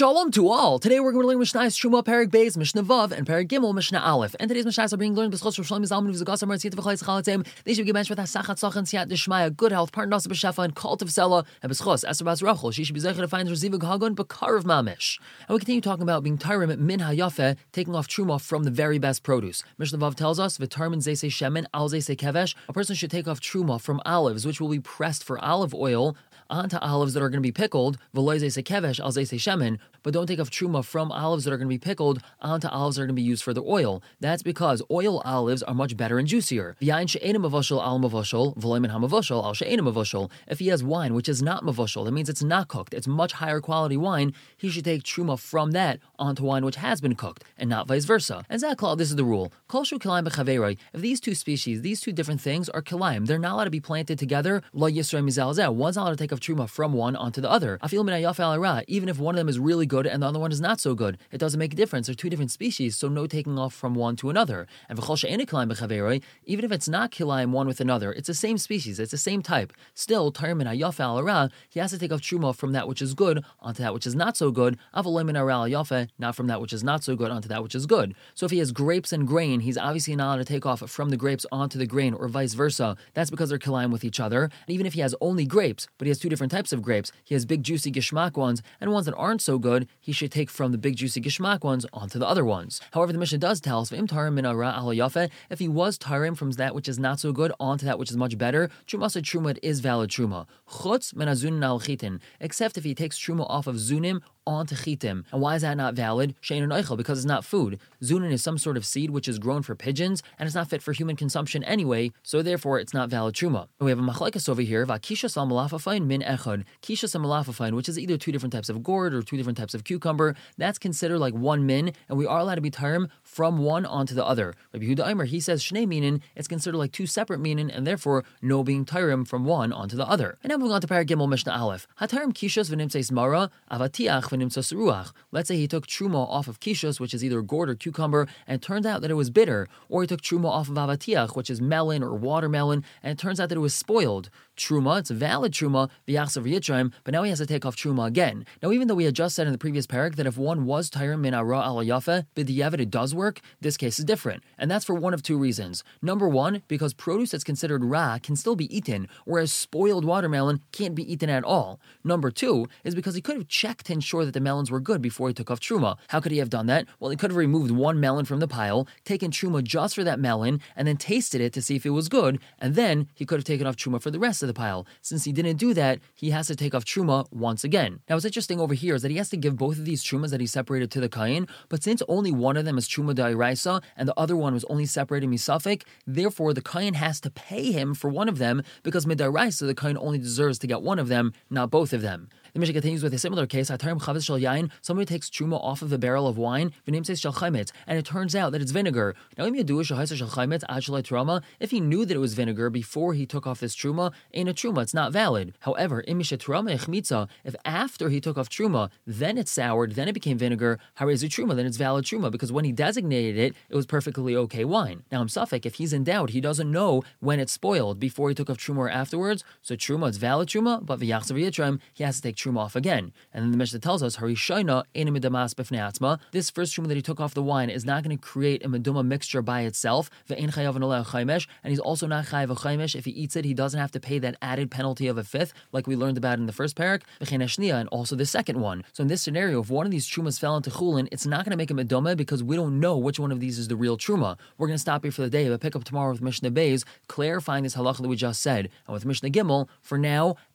Shalom to all. Today we're going to learn Mishnah Truma Perik Beis Mishnah Vav and Perik Gimel Mishnah Aleph. And today's Mishnahs are being learned b'schos for Shlomo Zalman v'zagas amar tzit v'chayis chalatzim. They should be mentioned with hasachat sachan siyat deshmaya, good health, partner nasa b'shafa, and cult of sela, and b'schos Esther bas Rachel. She should be zeicher to find Reziva Gagon Bakar of Mamish. And we continue talking about being Tyrim min hayafe, taking off Truma from the very best produce. Mishnah Vav tells us v'tarmin zese shemen al zese kevesh. A person should take off Truma from olives, which will be pressed for olive oil onto olives that are going to be pickled, but don't take off truma from olives that are going to be pickled onto olives that are going to be used for the oil. That's because oil olives are much better and juicier. If he has wine which is not mavoshel, that means it's not cooked. It's much higher quality wine. He should take truma from that onto wine which has been cooked, and not vice versa. And Zaklal, this is the rule. If these two species, these two different things are kilayim, they're not allowed to be planted together. One's not allowed to take off truma from one onto the other. Even if one of them is really good and the other one is not so good, it doesn't make a difference. They're two different species, so no taking off from one to another. And even if it's not kilayim one with another, it's the same species, it's the same type. Still, he has to take off truma from that which is good onto that which is not so good. Not from that which is not so good onto that which is good. So if he has grapes and grain, he's obviously not allowed to take off from the grapes onto the grain, or vice versa. That's because they're kilayim with each other. And even if he has only grapes, but he has two different types of grapes. He has big, juicy gishmak ones and ones that aren't so good. He should take from the big, juicy gishmak ones onto the other ones. However, the Mishnah does tell us, if he was tarim from that which is not so good onto that which is much better, truma truma is valid truma. Chutz menazun al except if he takes truma off of zunim onto chitim. And why is that not valid? Because it's not food. Zunin is some sort of seed which is grown for pigeons and it's not fit for human consumption anyway, so therefore it's not valid truma. And we have a machlekes over here, vakisha sal malafafain min echad. Kisha sal malafafain, which is either two different types of gourd or two different types of cucumber, that's considered like one min, and we are allowed to be term from one onto the other. Rabbi Yehuda Eimer, he says shnei minin, it's considered like two separate minin, and therefore no being tyrim from one onto the other. And now moving on to Parag Gimel Mishnah Aleph. Hatarim kishas v'nimtzeis mara avatiach v'nimseis ruach. Let's say he took truma off of kishus, which is either gourd or cucumber, and turned out that it was bitter, or he took truma off of avatiach, which is melon or watermelon, and it turns out that it was spoiled. Truma, it's a valid truma, v'yachsav yitraim, but now he has to take off truma again. Now, even though we had just said in the previous parak that if one was tyrim min ara al yafa, b'diyavet it does work, this case is different, and that's for one of two reasons. Number one, because produce that's considered ra can still be eaten, whereas spoiled watermelon can't be eaten at all. Number two is because he could have checked to ensure that the melons were good before he took off truma. How could he have done that? Well, he could have removed one melon from the pile, taken truma just for that melon, and then tasted it to see if it was good, and then he could have taken off truma for the rest of the pile. Since he didn't do that, he has to take off truma once again. Now, what's interesting over here is that he has to give both of these trumas that he separated to the kain, but since only one of them is truma da'iraisa and the other one was only separated misafik, therefore the kain has to pay him for one of them because midaraisa the kain only deserves to get one of them, not both of them. The Mishnah continues with a similar case. Somebody takes truma off of a barrel of wine, the name says Shell Chimit, and it turns out that it's vinegar. Now, if he knew that it was vinegar before he took off this truma, ain't a truma, it's not valid. However, if after he took off truma, then it soured, then it became vinegar, harizu truma, then it's valid truma, because when he designated it, it was perfectly okay wine. Now, I'm suffik, if he's in doubt, he doesn't know when it's spoiled, before he took off truma or afterwards, so truma, it's valid truma, but he has to take truma off again. And then the Mishnah tells us, Harishaina enimidamas b'fnei This first truma that he took off the wine is not going to create a meduma mixture by itself. Ve'en chayav chaimesh, and he's also not chayav a If he eats it, he doesn't have to pay that added penalty of a fifth, like we learned about in the first parak, and also the second one. So in this scenario, if one of these trumas fell into chulin, it's not going to make a meduma because we don't know which one of these is the real truma. We're going to stop here for the day, but pick up tomorrow with Mishnah Beis, clarifying this halacha that we just said. And with Mishnah Gimel, for now,